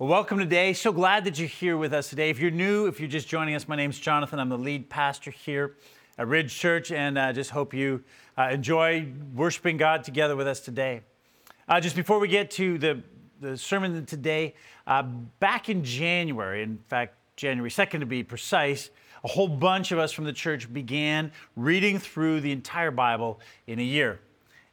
Well, welcome today. So glad that you're here with us today. If you're new, if you're just joining us, my name's Jonathan. I'm the lead pastor here at Ridge Church, and I uh, just hope you uh, enjoy worshiping God together with us today. Uh, just before we get to the, the sermon today, uh, back in January, in fact, January 2nd to be precise, a whole bunch of us from the church began reading through the entire Bible in a year.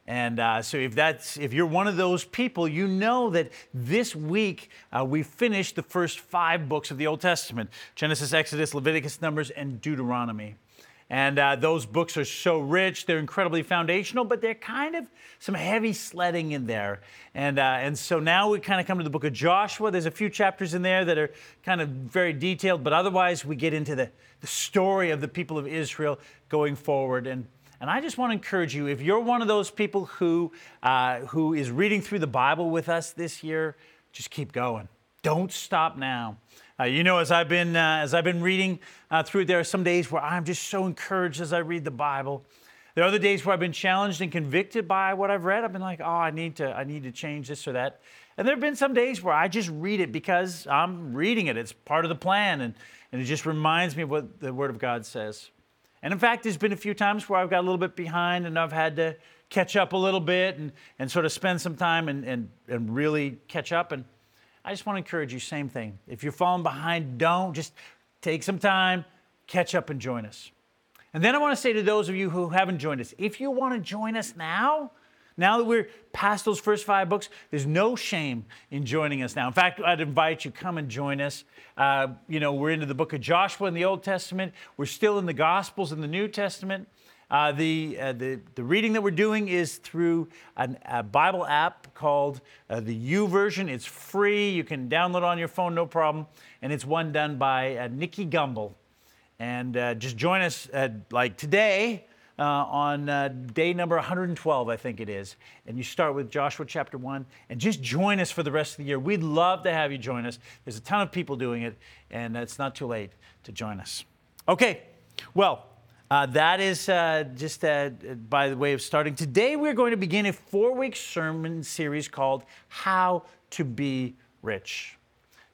And uh, so, if that's if you're one of those people, you know that this week uh, we finished the first five books of the Old Testament: Genesis, Exodus, Leviticus, Numbers, and Deuteronomy. And uh, those books are so rich; they're incredibly foundational, but they're kind of some heavy sledding in there. And uh, and so now we kind of come to the book of Joshua. There's a few chapters in there that are kind of very detailed, but otherwise we get into the the story of the people of Israel going forward and and I just want to encourage you if you're one of those people who, uh, who is reading through the Bible with us this year, just keep going. Don't stop now. Uh, you know, as I've been, uh, as I've been reading uh, through, there are some days where I'm just so encouraged as I read the Bible. There are other days where I've been challenged and convicted by what I've read. I've been like, oh, I need to, I need to change this or that. And there have been some days where I just read it because I'm reading it. It's part of the plan, and, and it just reminds me of what the Word of God says. And in fact, there's been a few times where I've got a little bit behind and I've had to catch up a little bit and, and sort of spend some time and, and, and really catch up. And I just want to encourage you, same thing. If you're falling behind, don't. Just take some time, catch up, and join us. And then I want to say to those of you who haven't joined us, if you want to join us now, now that we're past those first five books, there's no shame in joining us now. In fact, I'd invite you come and join us. Uh, you know, we're into the book of Joshua in the Old Testament. We're still in the Gospels in the New Testament. Uh, the, uh, the, the reading that we're doing is through an, a Bible app called uh, YouVersion. It's free. You can download on your phone, no problem. And it's one done by uh, Nicky Gumbel. And uh, just join us like today uh, on uh, day number 112, I think it is. And you start with Joshua chapter 1. And just join us for the rest of the year. We'd love to have you join us. There's a ton of people doing it, and it's not too late to join us. Okay, well, uh, that is uh, just uh, by the way of starting. Today, we're going to begin a four week sermon series called How to Be Rich.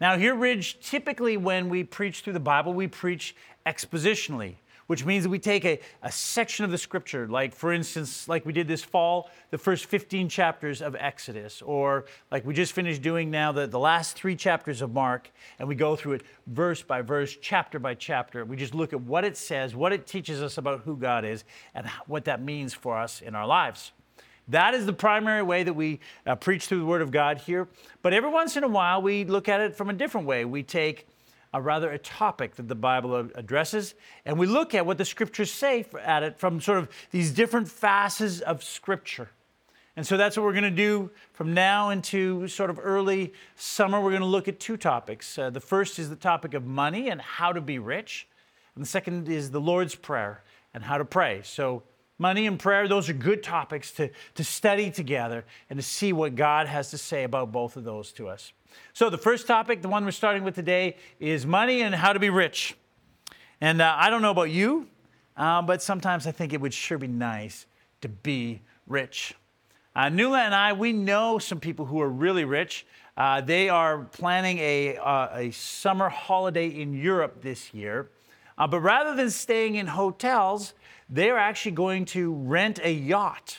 Now, here, Ridge, typically when we preach through the Bible, we preach expositionally which means that we take a, a section of the scripture, like for instance, like we did this fall, the first 15 chapters of Exodus, or like we just finished doing now, the, the last three chapters of Mark, and we go through it verse by verse, chapter by chapter. We just look at what it says, what it teaches us about who God is, and what that means for us in our lives. That is the primary way that we uh, preach through the Word of God here. But every once in a while, we look at it from a different way. We take rather a topic that the Bible addresses, and we look at what the scriptures say at it from sort of these different facets of scripture. And so that's what we're going to do from now into sort of early summer. We're going to look at two topics. Uh, the first is the topic of money and how to be rich, and the second is the Lord's Prayer and how to pray. So money and prayer, those are good topics to, to study together and to see what God has to say about both of those to us. So, the first topic, the one we're starting with today, is money and how to be rich. And uh, I don't know about you, uh, but sometimes I think it would sure be nice to be rich. Uh, Nuala and I, we know some people who are really rich. Uh, they are planning a, uh, a summer holiday in Europe this year. Uh, but rather than staying in hotels, they're actually going to rent a yacht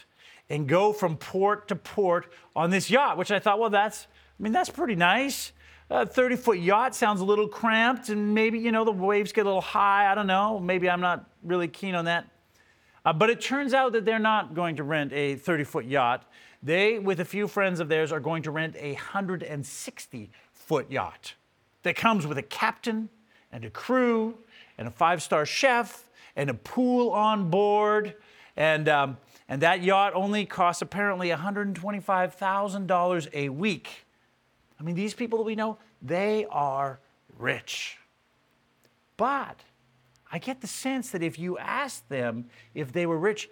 and go from port to port on this yacht, which I thought, well, that's I mean, that's pretty nice. A 30 foot yacht sounds a little cramped, and maybe, you know, the waves get a little high. I don't know. Maybe I'm not really keen on that. Uh, but it turns out that they're not going to rent a 30 foot yacht. They, with a few friends of theirs, are going to rent a 160 foot yacht that comes with a captain and a crew and a five star chef and a pool on board. And, um, and that yacht only costs apparently $125,000 a week. I mean, these people that we know, they are rich. But I get the sense that if you asked them if they were rich,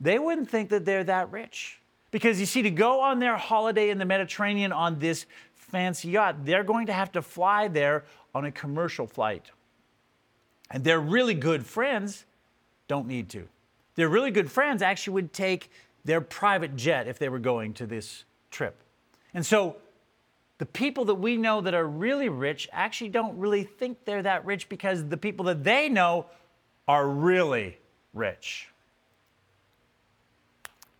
they wouldn't think that they're that rich. Because you see, to go on their holiday in the Mediterranean on this fancy yacht, they're going to have to fly there on a commercial flight. And their really good friends don't need to. Their really good friends actually would take their private jet if they were going to this trip. And so the people that we know that are really rich actually don't really think they're that rich because the people that they know are really rich.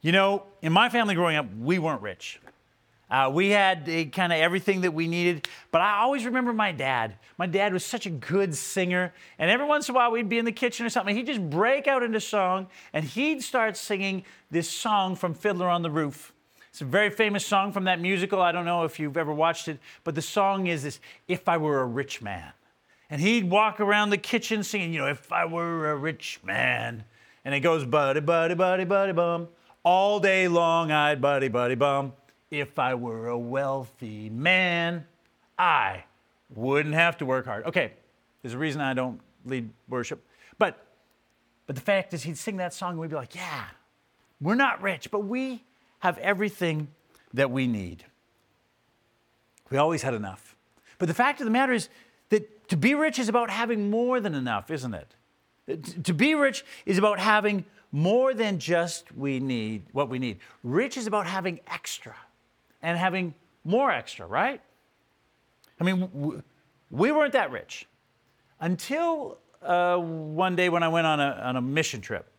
You know, in my family growing up, we weren't rich. Uh, we had kind of everything that we needed, but I always remember my dad. My dad was such a good singer, and every once in a while we'd be in the kitchen or something. He'd just break out into song, and he'd start singing this song from Fiddler on the Roof. It's a very famous song from that musical. I don't know if you've ever watched it, but the song is this If I Were a Rich Man. And he'd walk around the kitchen singing, you know, if I were a rich man. And it goes, buddy, buddy, buddy, buddy, bum. All day long I'd buddy, buddy, bum. If I were a wealthy man, I wouldn't have to work hard. Okay, there's a reason I don't lead worship. But but the fact is he'd sing that song and we'd be like, yeah, we're not rich, but we have everything that we need. We always had enough. But the fact of the matter is that to be rich is about having more than enough, isn't it? To be rich is about having more than just we need what we need. Rich is about having extra and having more extra, right? I mean, we weren't that rich until uh, one day when I went on a, on a mission trip.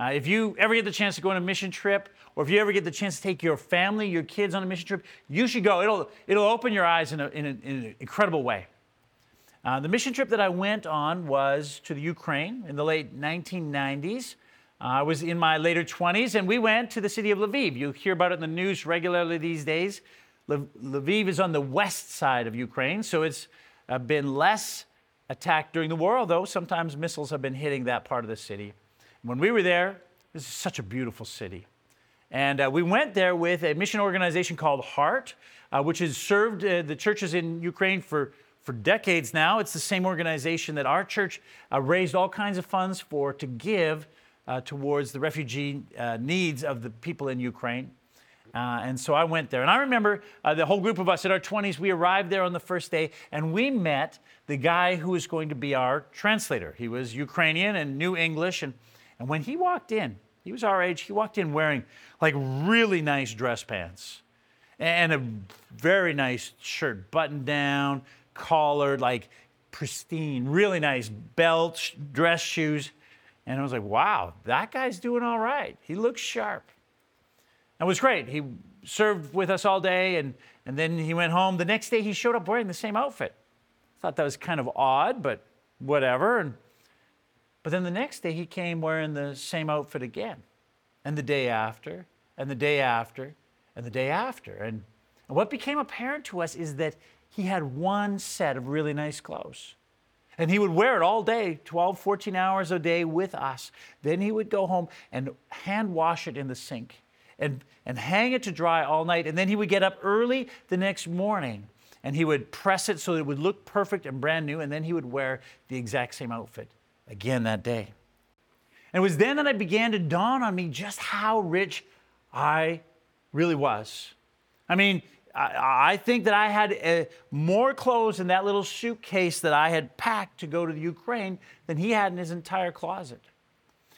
Uh, if you ever get the chance to go on a mission trip, or if you ever get the chance to take your family, your kids on a mission trip, you should go. It'll, it'll open your eyes in, a, in, a, in an incredible way. Uh, the mission trip that I went on was to the Ukraine in the late 1990s. Uh, I was in my later 20s, and we went to the city of Lviv. You hear about it in the news regularly these days. Lviv is on the west side of Ukraine, so it's uh, been less attacked during the war, although sometimes missiles have been hitting that part of the city. When we were there, this is such a beautiful city. And uh, we went there with a mission organization called Heart, uh, which has served uh, the churches in Ukraine for, for decades now. It's the same organization that our church uh, raised all kinds of funds for to give uh, towards the refugee uh, needs of the people in Ukraine. And so I went there. And I remember the whole group of us in our 20s, we arrived there on the first day and we met the guy who was going to be our translator. He was Ukrainian and knew English. And, and when he walked in, he was our age, he walked in wearing like really nice dress pants and a very nice shirt, buttoned down, collared, like pristine, really nice belt, dress shoes. And I was like, wow, that guy's doing all right. He looks sharp. It was great. He served with us all day and, and then he went home. The next day he showed up wearing the same outfit. Thought that was kind of odd, but whatever. And, but then the next day he came wearing the same outfit again. And the day after, and the day after, and the day after. And, and what became apparent to us is that he had one set of really nice clothes. And he would wear it all day, 12, 14 hours a day with us. Then he would go home and hand wash it in the sink and, and hang it to dry all night. And then he would get up early the next morning and he would press it so it would look perfect and brand new. And then he would wear the exact same outfit again that day. And it was then that I began to dawn on me just how rich I really was. I mean, I, I think that I had uh, more clothes in that little suitcase that I had packed to go to the Ukraine than he had in his entire closet.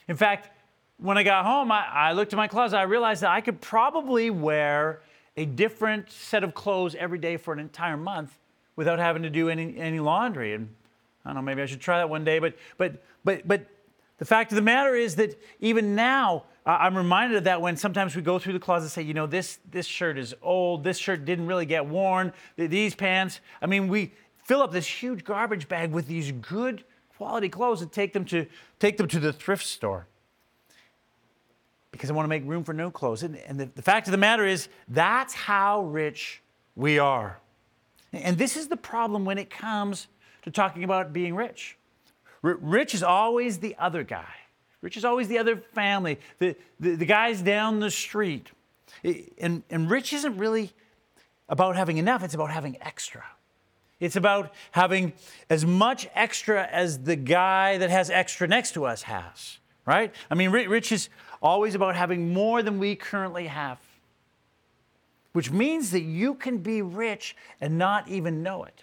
In fact, when I got home, I, I looked at my closet. I realized that I could probably wear a different set of clothes every day for an entire month without having to do any, any laundry. And I don't know, maybe I should try that one day. But, but, but, but the fact of the matter is that even now, I'm reminded of that when sometimes we go through the closet and say, you know, this, this shirt is old, this shirt didn't really get worn, these pants. I mean, we fill up this huge garbage bag with these good quality clothes and take them to, take them to the thrift store because I want to make room for new clothes. And, and the, the fact of the matter is, that's how rich we are. And this is the problem when it comes to talking about being rich. R- rich is always the other guy. Rich is always the other family, the, the, the guys down the street. And, and rich isn't really about having enough, it's about having extra. It's about having as much extra as the guy that has extra next to us has, right? I mean, rich is always about having more than we currently have, which means that you can be rich and not even know it.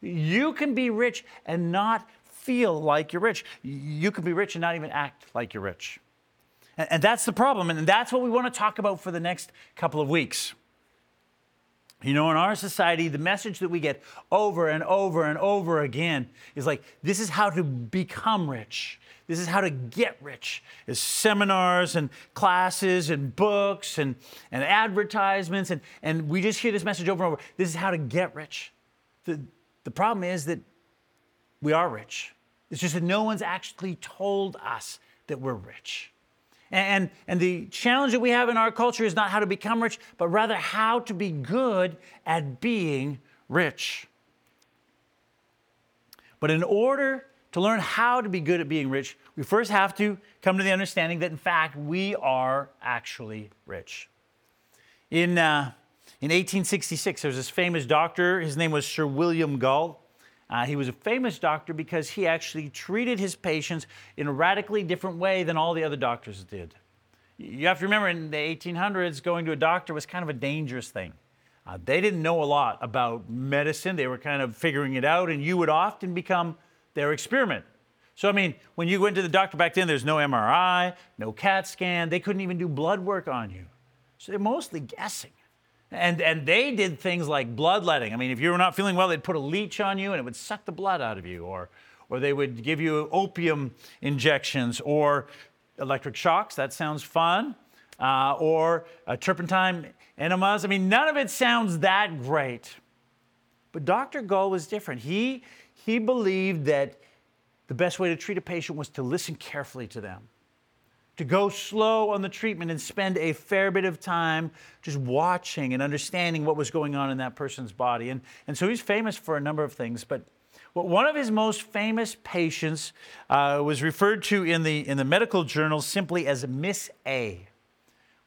You can be rich and not feel like you're rich. You can be rich and not even act like you're rich. And, and that's the problem. And that's what we want to talk about for the next couple of weeks. You know, in our society, the message that we get over and over and over again is like, this is how to become rich. This is how to get rich. Is seminars and classes and books and, and advertisements. And, and we just hear this message over and over. This is how to get rich. The, the problem is that we are rich. It's just that no one's actually told us that we're rich. And, and the challenge that we have in our culture is not how to become rich, but rather how to be good at being rich. But in order to learn how to be good at being rich, we first have to come to the understanding that, in fact, we are actually rich. In, uh, in 1866, there was this famous doctor. His name was Sir William Gull. Uh, he was a famous doctor because he actually treated his patients in a radically different way than all the other doctors did. You have to remember in the 1800s, going to a doctor was kind of a dangerous thing. Uh, they didn't know a lot about medicine, they were kind of figuring it out, and you would often become their experiment. So, I mean, when you went to the doctor back then, there's no MRI, no CAT scan, they couldn't even do blood work on you. So they're mostly guessing. And, and they did things like bloodletting. I mean, if you were not feeling well, they'd put a leech on you and it would suck the blood out of you. Or, or they would give you opium injections or electric shocks. That sounds fun. Uh, or turpentine enemas. I mean, none of it sounds that great. But Dr. Gull was different. He, he believed that the best way to treat a patient was to listen carefully to them to go slow on the treatment and spend a fair bit of time just watching and understanding what was going on in that person's body. And, and so he's famous for a number of things, but one of his most famous patients uh, was referred to in the, in the medical journals simply as Miss A.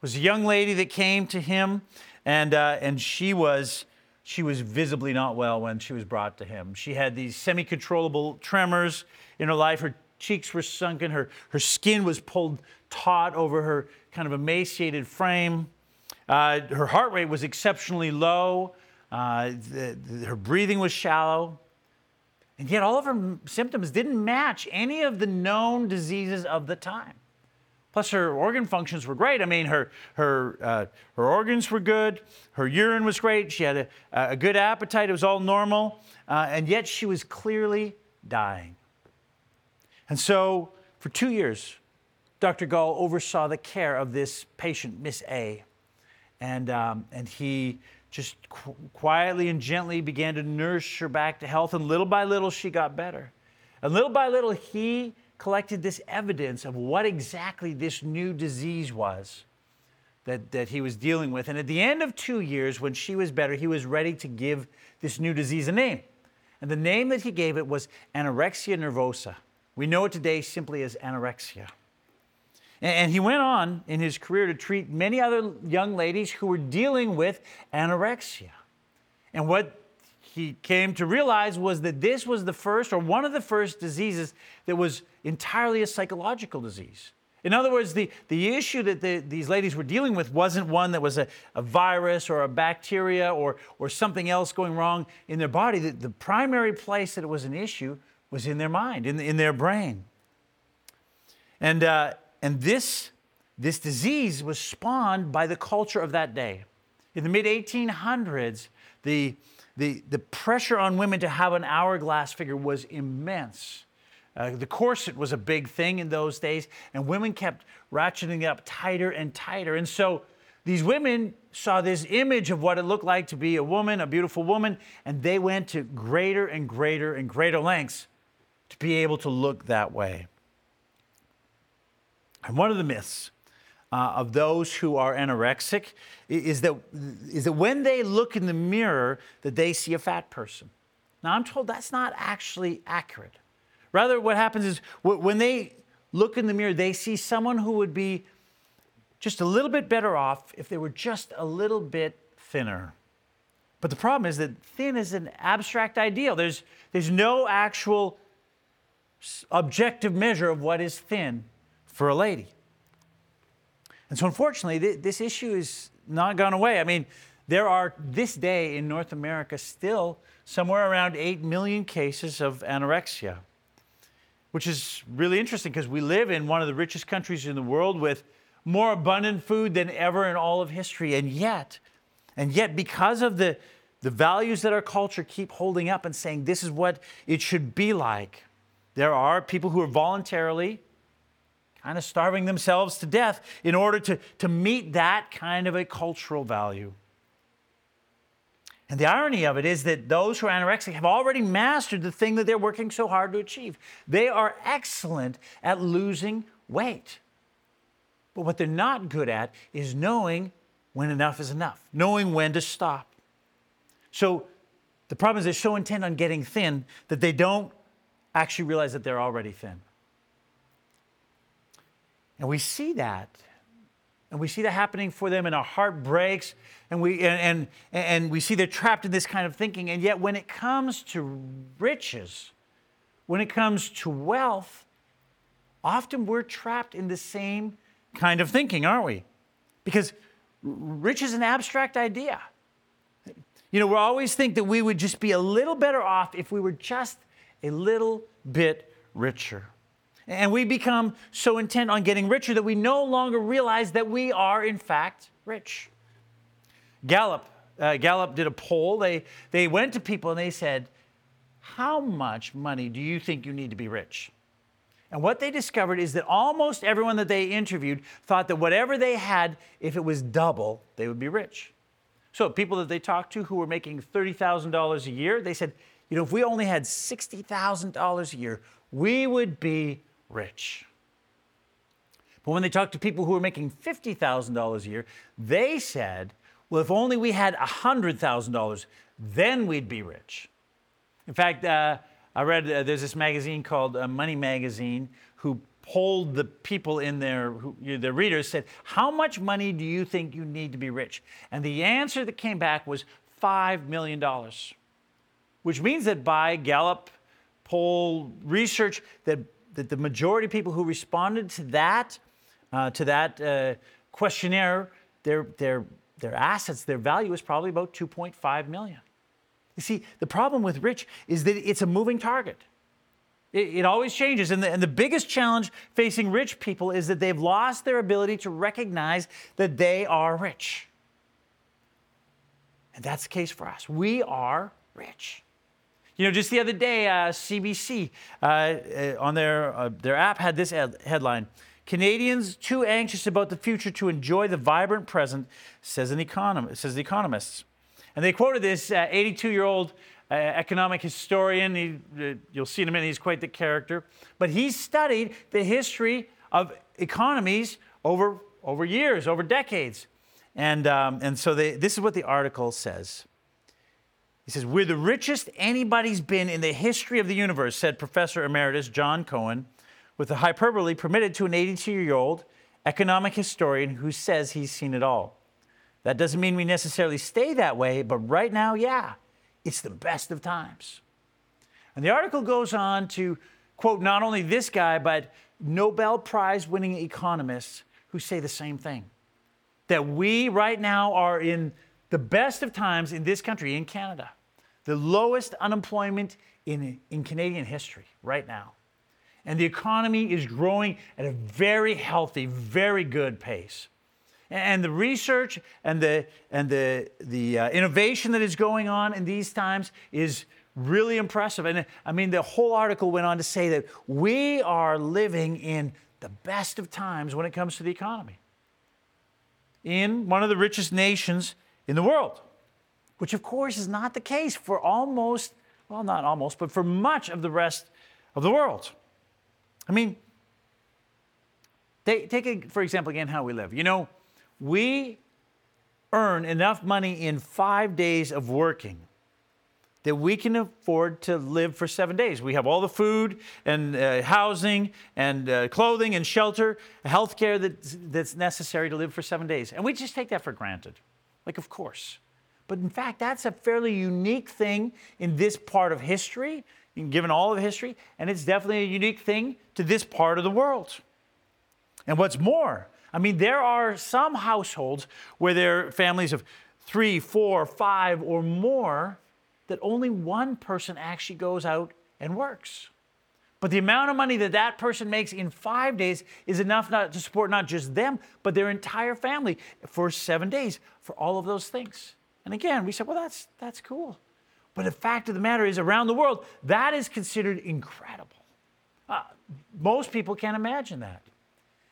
Was a young lady that came to him, and, uh, and she, was, she was visibly not well when she was brought to him. She had these semi controllable tremors in her life. Her cheeks were sunken, her, her skin was pulled taut over her kind of emaciated frame. Uh, her heart rate was exceptionally low. Uh, the, the, her breathing was shallow. And yet, all of her symptoms didn't match any of the known diseases of the time. Plus, her organ functions were great. I mean, her, her, uh, her organs were good, her urine was great, she had a, a good appetite, it was all normal, uh, and yet she was clearly dying. And so, for two years, Dr. Gull oversaw the care of this patient, Miss A. And, um, and he just qu- quietly and gently began to nurse her back to health. And little by little, she got better. And little by little, he collected this evidence of what exactly this new disease was that, that he was dealing with. And at the end of two years, when she was better, he was ready to give this new disease a name. And the name that he gave it was anorexia nervosa. We know it today simply as anorexia. And he went on in his career to treat many other young ladies who were dealing with anorexia. And what he came to realize was that this was the first or one of the first diseases that was entirely a psychological disease. In other words, the, the issue that the, these ladies were dealing with wasn't one that was a, a virus or a bacteria or, or something else going wrong in their body. The, the primary place that it was an issue was in their mind, in, in their brain. And, uh, and this, this disease was spawned by the culture of that day. In the mid 1800s, the, the, the pressure on women to have an hourglass figure was immense. Uh, the corset was a big thing in those days, and women kept ratcheting up tighter and tighter. And so these women saw this image of what it looked like to be a woman, a beautiful woman, and they went to greater and greater and greater lengths to be able to look that way. And one of the myths uh, of those who are anorexic is that, is that when they look in the mirror, that they see a fat person. Now, I'm told that's not actually accurate. Rather, what happens is when they look in the mirror, they see someone who would be just a little bit better off if they were just a little bit thinner. But the problem is that thin is an abstract ideal. There's, there's no actual objective measure of what is thin for a lady. And so, unfortunately, th- this issue is not gone away. I mean, there are this day in North America still somewhere around 8 million cases of anorexia, which is really interesting because we live in one of the richest countries in the world with more abundant food than ever in all of history. And yet, And yet, because of the, the values that our culture keep holding up and saying this is what it should be like, there are people who are voluntarily kind of starving themselves to death in order to, to meet that kind of a cultural value. And the irony of it is that those who are anorexic have already mastered the thing that they're working so hard to achieve. They are excellent at losing weight. But what they're not good at is knowing when enough is enough, knowing when to stop. So the problem is they're so intent on getting thin that they don't actually realize that they're already thin. And we see that and we see that happening for them, and our heart breaks, and we, and, and, and we see they're trapped in this kind of thinking. And yet, when it comes to riches, when it comes to wealth, often we're trapped in the same kind of thinking, aren't we? Because rich is an abstract idea. You know, we always think that we would just be a little better off if we were just a little bit richer. And we become so intent on getting richer that we no longer realize that we are, in fact, rich. Gallup, uh, Gallup did a poll. They, they went to people and they said, How much money do you think you need to be rich? And what they discovered is that almost everyone that they interviewed thought that whatever they had, if it was double, they would be rich. So, people that they talked to who were making $30,000 a year, they said, you know, if we only had $60,000 a year, we would be rich. But when they talked to people who were making $50,000 a year, they said, well, if only we had $100,000, then we'd be rich. In fact, uh, I read uh, there's this magazine called uh, Money Magazine who polled the people in their, who, their readers, said, How much money do you think you need to be rich? And the answer that came back was $5 million, which means that by Gallup poll research, that that the majority of people who responded to that, uh, to that uh, questionnaire, their, their, their assets, their value is probably about 2.5 million. You see, the problem with rich is that it's a moving target. It, it always changes. And the, and the biggest challenge facing rich people is that they've lost their ability to recognize that they are rich. And that's the case for us. We are rich. You know, just the other day, uh, CBC uh, uh, on their, uh, their app had this headline Canadians too anxious about the future to enjoy the vibrant present, says, an econom- says the economists. And they quoted this 82 year old uh, economic historian. He, uh, you'll see in a minute, he's quite the character. But he studied the history of economies over, over years, over decades. And, um, and so they, this is what the article says. He says, We're the richest anybody's been in the history of the universe, said Professor Emeritus John Cohen, with the hyperbole permitted to an 82 year old economic historian who says he's seen it all. That doesn't mean we necessarily stay that way, but right now, yeah, it's the best of times. And the article goes on to quote not only this guy, but Nobel Prize winning economists who say the same thing that we right now are in the best of times in this country, in Canada, the lowest unemployment in, in Canadian history right now. And the economy is growing at a very healthy, very good pace. And the research and the, and the, the uh, innovation that is going on in these times is really impressive. And I mean, the whole article went on to say that we are living in the best of times when it comes to the economy. In one of the richest nations in the world, which of course is not the case for almost, well, not almost, but for much of the rest of the world. I mean, take, take for example, again, how we live. You know, we earn enough money in five days of working that we can afford to live for seven days. We have all the food and uh, housing and uh, clothing and shelter, health care that's, that's necessary to live for seven days. And we just take that for granted. Like, of course. But in fact, that's a fairly unique thing in this part of history, given all of history, and it's definitely a unique thing to this part of the world. And what's more, I mean, there are some households where there are families of three, four, five, or more that only one person actually goes out and works. But the amount of money that that person makes in five days is enough not to support not just them, but their entire family for seven days for all of those things. And again, we said, well, that's, that's cool. But the fact of the matter is, around the world, that is considered incredible. Uh, most people can't imagine that.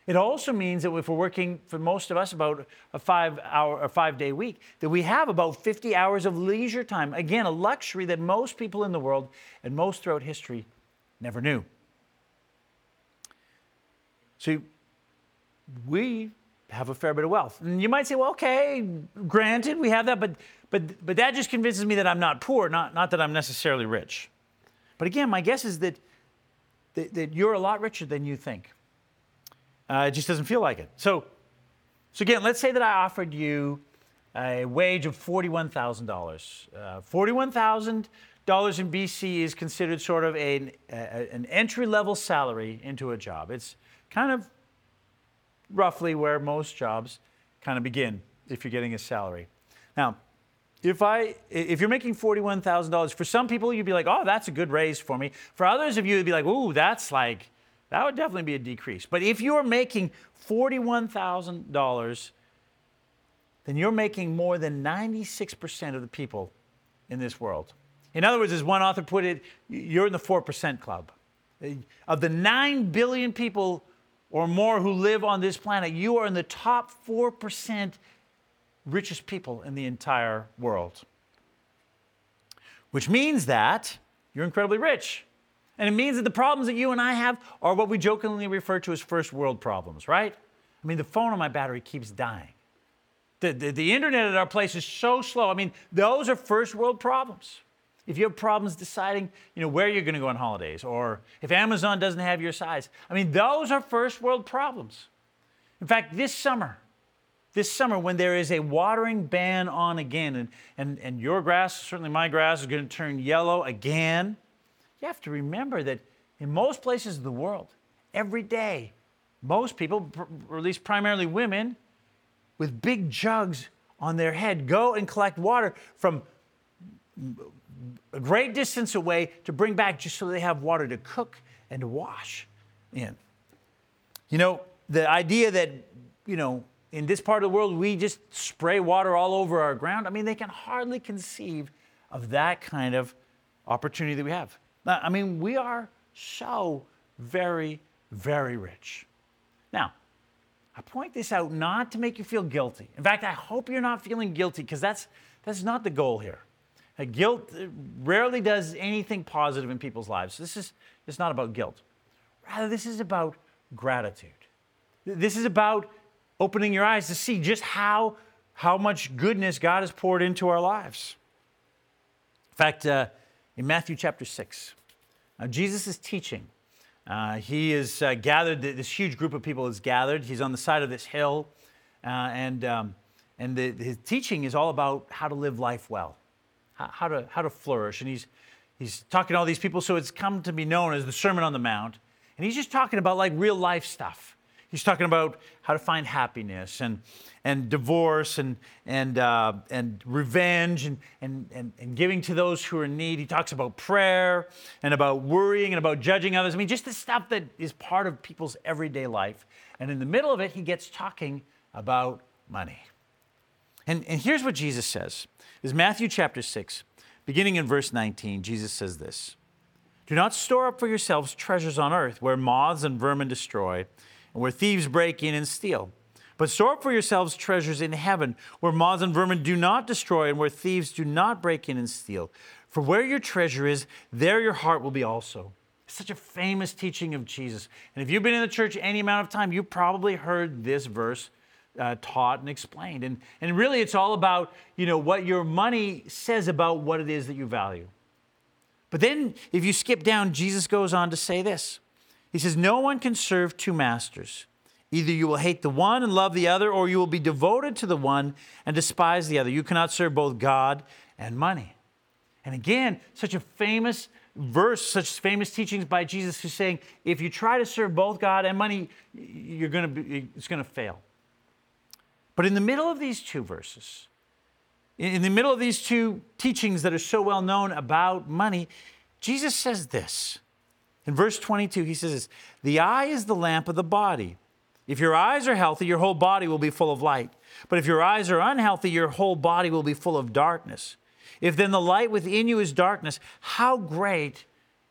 It also means that if we're working for most of us about a five hour or five day week, that we have about 50 hours of leisure time. Again, a luxury that most people in the world and most throughout history never knew. See, we have a fair bit of wealth. And you might say, well, okay, granted, we have that, but but but that just convinces me that I'm not poor, not, not that I'm necessarily rich. But again, my guess is that, that, that you're a lot richer than you think. Uh, it just doesn't feel like it. So, so again, let's say that I offered you a wage of $41,000. Uh, $41,000 in BC is considered sort of a, a, an entry level salary into a job. It's kind of roughly where most jobs kind of begin if you're getting a salary. Now, if I if you're making $41,000, for some people you'd be like, "Oh, that's a good raise for me." For others of you it'd be like, "Ooh, that's like that would definitely be a decrease. But if you're making $41,000, then you're making more than 96% of the people in this world. In other words, as one author put it, you're in the 4% club. Of the 9 billion people or more who live on this planet, you are in the top 4% richest people in the entire world. Which means that you're incredibly rich. And it means that the problems that you and I have are what we jokingly refer to as first world problems, right? I mean, the phone on my battery keeps dying. The, the, the, internet at our place is so slow. I mean, those are first world problems. If you have problems deciding, you know, where you're going to go on holidays, or if Amazon doesn't have your size, I mean, those are first world problems. In fact, this summer, this summer when there is a watering ban on again, and, and, and your grass, certainly my grass, is going to turn yellow again you have to remember that in most places of the world, every day, most people, or at least primarily women, with big jugs on their head, go and collect water from a great distance away to bring back just so they have water to cook and to wash in. You know, the idea that, you know, in this part of the world we just spray water all over our ground, I mean, they can hardly conceive of that kind of opportunity that we have. I mean, we are so very, very rich. Now, I point this out not to make you feel guilty. In fact, I hope you're not feeling guilty because that's, that's not the goal here. Uh, guilt uh, rarely does anything positive in people's lives. This is it's not about guilt. Rather, this is about gratitude. This is about opening your eyes to see just how, how much goodness God has poured into our lives. In fact, uh, in Matthew chapter 6, now, Jesus is teaching. Uh, he is uh, gathered, this huge group of people is gathered. He's on the side of this hill, uh, and, um, and the, his teaching is all about how to live life well, how, to, how to flourish. And he's, he's talking to all these people, so it's come to be known as the Sermon on the Mount. And he's just talking about like real life stuff. He's talking about how to find happiness and, and divorce and, and, uh, and revenge and, and, and, and giving to those who are in need. He talks about prayer and about worrying and about judging others. I mean, just the stuff that is part of people's everyday life. And in the middle of it, he gets talking about money. And, and here's what Jesus says is Matthew chapter 6, beginning in verse 19, Jesus says this. Do not store up for yourselves treasures on earth where moths and vermin destroy and where thieves break in and steal. But store up for yourselves treasures in heaven, where moths and vermin do not destroy, and where thieves do not break in and steal. For where your treasure is, there your heart will be also. It's such a famous teaching of Jesus. And if you've been in the church any amount of time, you probably heard this verse uh, taught and explained. And, and really, it's all about you know, what your money says about what it is that you value. But then, if you skip down, Jesus goes on to say this he says, No one can serve two masters. Either you will hate the one and love the other, or you will be devoted to the one and despise the other. You cannot serve both God and money. And again, such a famous verse, such famous teachings by Jesus who's saying, if you try to serve both God and money, you're gonna be, it's gonna fail. But in the middle of these two verses, in the middle of these two teachings that are so well known about money, Jesus says this. In verse 22, he says, The eye is the lamp of the body. If your eyes are healthy, your whole body will be full of light. But if your eyes are unhealthy, your whole body will be full of darkness. If then the light within you is darkness, how great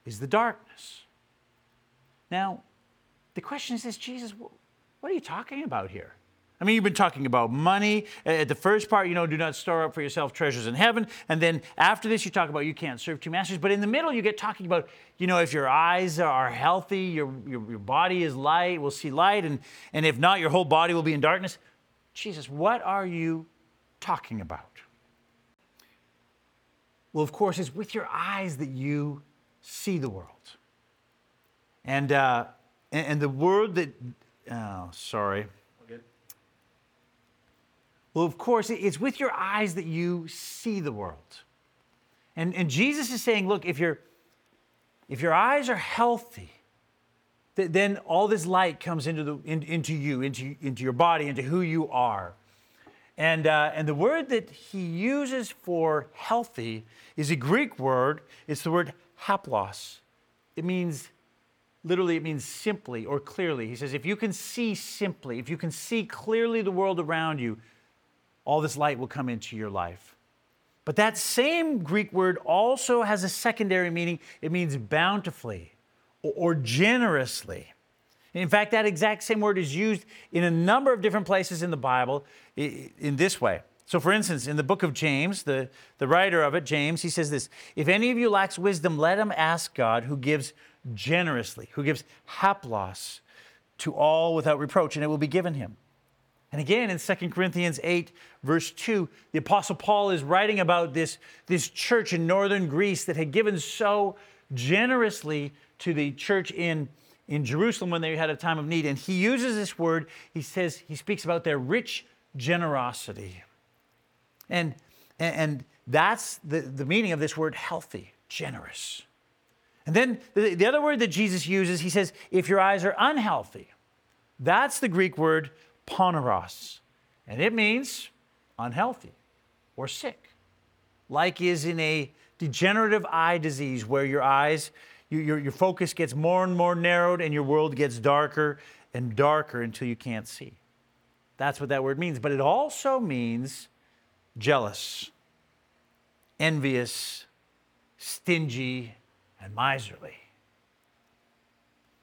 is the darkness? Now, the question is this Jesus, what are you talking about here? I mean, you've been talking about money. At the first part, you know, do not store up for yourself treasures in heaven. And then after this, you talk about you can't serve two masters. But in the middle, you get talking about, you know, if your eyes are healthy, your, your, your body is light, will see light. And, and if not, your whole body will be in darkness. Jesus, what are you talking about? Well, of course, it's with your eyes that you see the world. And, uh, and, and the word that, oh, sorry. Well, of course, it's with your eyes that you see the world. And, and Jesus is saying, look, if, you if your eyes are healthy, th- then all this light comes into, the, in, into you, into, into your body, into who you are. And, uh, and the word that he uses for healthy is a Greek word. It's the word haplos. It means, literally, it means simply or clearly. He says, if you can see simply, if you can see clearly the world around you, all this light will come into your life. But that same Greek word also has a secondary meaning. It means bountifully or generously. In fact, that exact same word is used in a number of different places in the Bible in this way. So, for instance, in the book of James, the, the writer of it, James, he says this If any of you lacks wisdom, let him ask God, who gives generously, who gives haplos to all without reproach, and it will be given him. And again, in 2 Corinthians 8, verse 2, the Apostle Paul is writing about this, this church in northern Greece that had given so generously to the church in, in Jerusalem when they had a time of need. And he uses this word, he says, he speaks about their rich generosity. And, and that's the, the meaning of this word healthy, generous. And then the, the other word that Jesus uses, he says, if your eyes are unhealthy, that's the Greek word poneros, and it means unhealthy or sick, like is in a degenerative eye disease where your eyes, you, your, your focus gets more and more narrowed and your world gets darker and darker until you can't see. That's what that word means. But it also means jealous, envious, stingy, and miserly.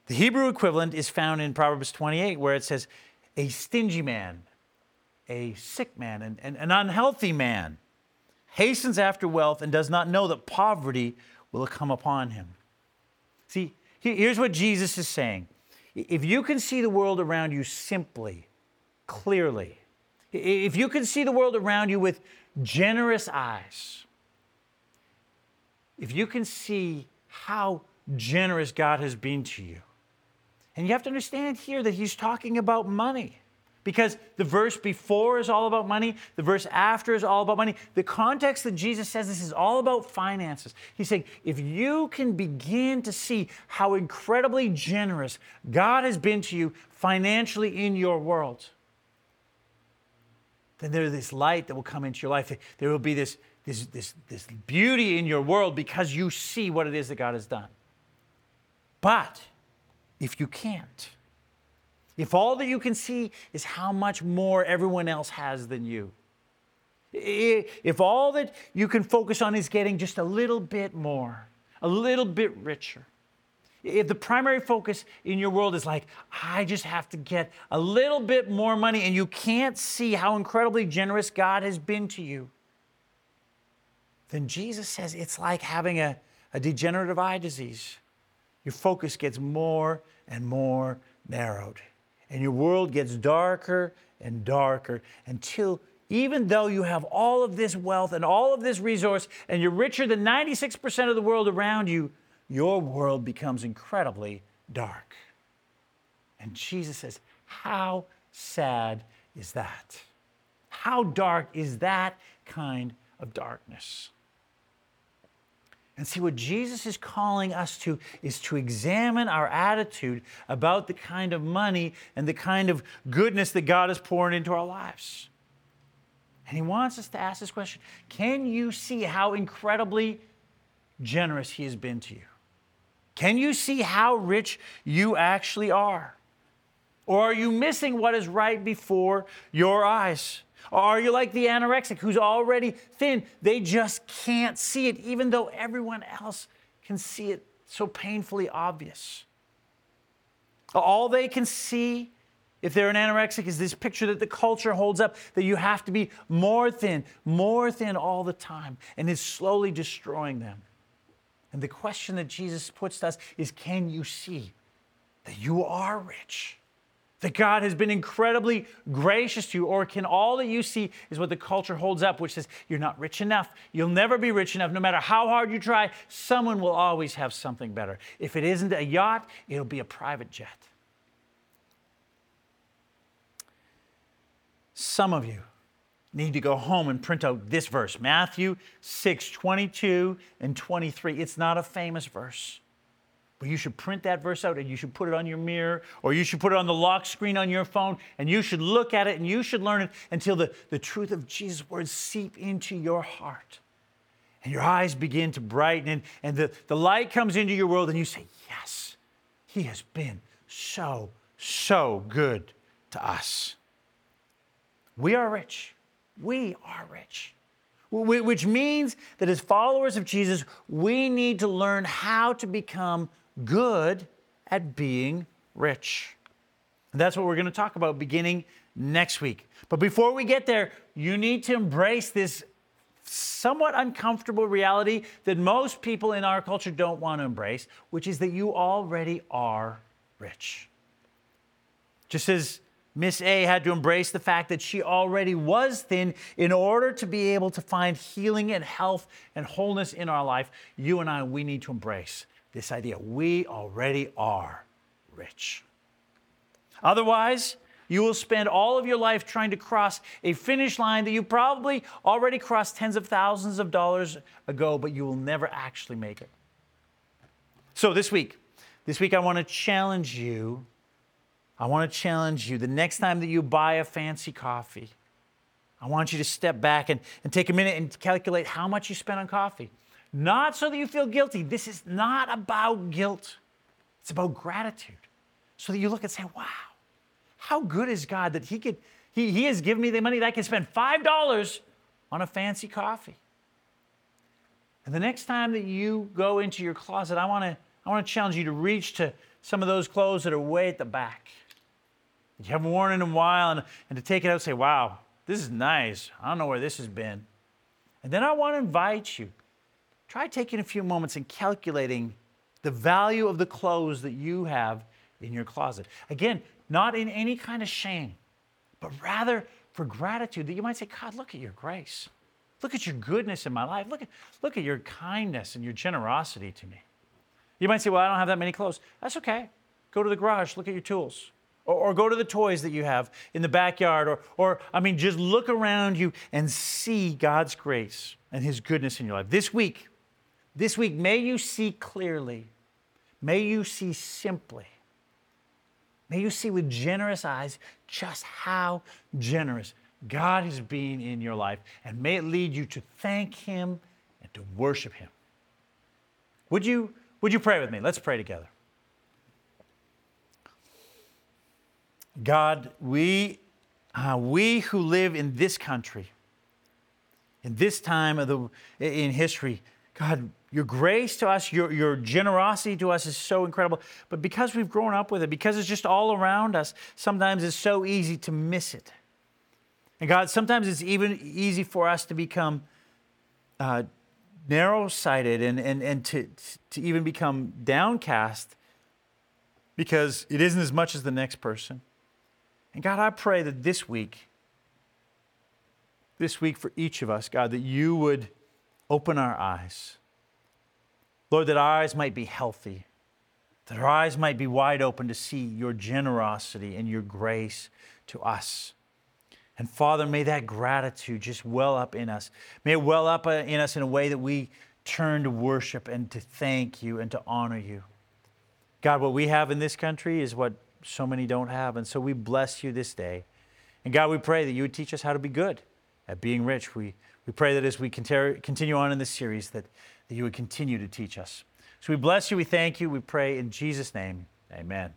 The Hebrew equivalent is found in Proverbs 28, where it says, a stingy man, a sick man, and, and an unhealthy man hastens after wealth and does not know that poverty will come upon him. See, here's what Jesus is saying. If you can see the world around you simply, clearly, if you can see the world around you with generous eyes, if you can see how generous God has been to you, and you have to understand here that he's talking about money. Because the verse before is all about money, the verse after is all about money. The context that Jesus says this is all about finances. He's saying, if you can begin to see how incredibly generous God has been to you financially in your world, then there's this light that will come into your life. There will be this, this, this, this beauty in your world because you see what it is that God has done. But if you can't. If all that you can see is how much more everyone else has than you. If all that you can focus on is getting just a little bit more, a little bit richer. If the primary focus in your world is like, I just have to get a little bit more money, and you can't see how incredibly generous God has been to you, then Jesus says it's like having a, a degenerative eye disease your focus gets more and more narrowed. And your world gets darker and darker until even though you have all of this wealth and all of this resource and you're richer than 96% of the world around you, your world becomes incredibly dark. And Jesus says, How sad is that? How dark is that kind of darkness? And see, what Jesus is calling us to is to examine our attitude about the kind of money and the kind of goodness that God is pouring into our lives. And He wants us to ask this question Can you see how incredibly generous He has been to you? Can you see how rich you actually are? Or are you missing what is right before your eyes? Or are you like the anorexic who's already thin? They just can't see it, even though everyone else can see it so painfully obvious. All they can see if they're an anorexic is this picture that the culture holds up that you have to be more thin, more thin all the time, and it's slowly destroying them. And the question that Jesus puts to us is can you see that you are rich? That God has been incredibly gracious to you, or can all that you see is what the culture holds up, which says you're not rich enough, you'll never be rich enough, no matter how hard you try, someone will always have something better. If it isn't a yacht, it'll be a private jet. Some of you need to go home and print out this verse Matthew 6 22 and 23. It's not a famous verse. But you should print that verse out and you should put it on your mirror or you should put it on the lock screen on your phone and you should look at it and you should learn it until the, the truth of Jesus' words seep into your heart. And your eyes begin to brighten and, and the, the light comes into your world and you say, Yes, He has been so, so good to us. We are rich. We are rich which means that as followers of Jesus, we need to learn how to become good at being rich. And that's what we're going to talk about beginning next week. But before we get there, you need to embrace this somewhat uncomfortable reality that most people in our culture don't want to embrace, which is that you already are rich. Just as Miss A had to embrace the fact that she already was thin in order to be able to find healing and health and wholeness in our life, you and I, we need to embrace this idea we already are rich. Otherwise, you will spend all of your life trying to cross a finish line that you probably already crossed tens of thousands of dollars ago, but you will never actually make it. So, this week, this week I want to challenge you. I want to challenge you the next time that you buy a fancy coffee, I want you to step back and, and take a minute and calculate how much you spent on coffee. Not so that you feel guilty. This is not about guilt, it's about gratitude. So that you look and say, wow, how good is God that He could, He, he has given me the money that I can spend $5 on a fancy coffee. And the next time that you go into your closet, I want to I want to challenge you to reach to some of those clothes that are way at the back. You haven't worn in a while, and, and to take it out and say, wow, this is nice. I don't know where this has been. And then I want to invite you try taking a few moments and calculating the value of the clothes that you have in your closet. Again, not in any kind of shame, but rather for gratitude that you might say, God, look at your grace. Look at your goodness in my life. Look at, look at your kindness and your generosity to me. You might say, Well, I don't have that many clothes. That's okay. Go to the garage, look at your tools. Or, or, go to the toys that you have in the backyard. Or, or, I mean, just look around you and see God's grace and His goodness in your life. This week, this week, may you see clearly, may you see simply, may you see with generous eyes just how generous God has been in your life, and may it lead you to thank Him and to worship Him. Would you, would you pray with me? Let's pray together. God, we, uh, we who live in this country, in this time of the, in history, God, your grace to us, your, your generosity to us is so incredible. But because we've grown up with it, because it's just all around us, sometimes it's so easy to miss it. And God, sometimes it's even easy for us to become uh, narrow sighted and, and, and to, to even become downcast because it isn't as much as the next person. And God, I pray that this week, this week for each of us, God, that you would open our eyes Lord, that our eyes might be healthy, that our eyes might be wide open to see your generosity and your grace to us. And Father, may that gratitude just well up in us. May it well up uh, in us in a way that we turn to worship and to thank you and to honor you. God, what we have in this country is what so many don't have. And so we bless you this day. And God, we pray that you would teach us how to be good at being rich. We, we pray that as we continue on in this series, that that you would continue to teach us. So we bless you, we thank you, we pray in Jesus' name, amen.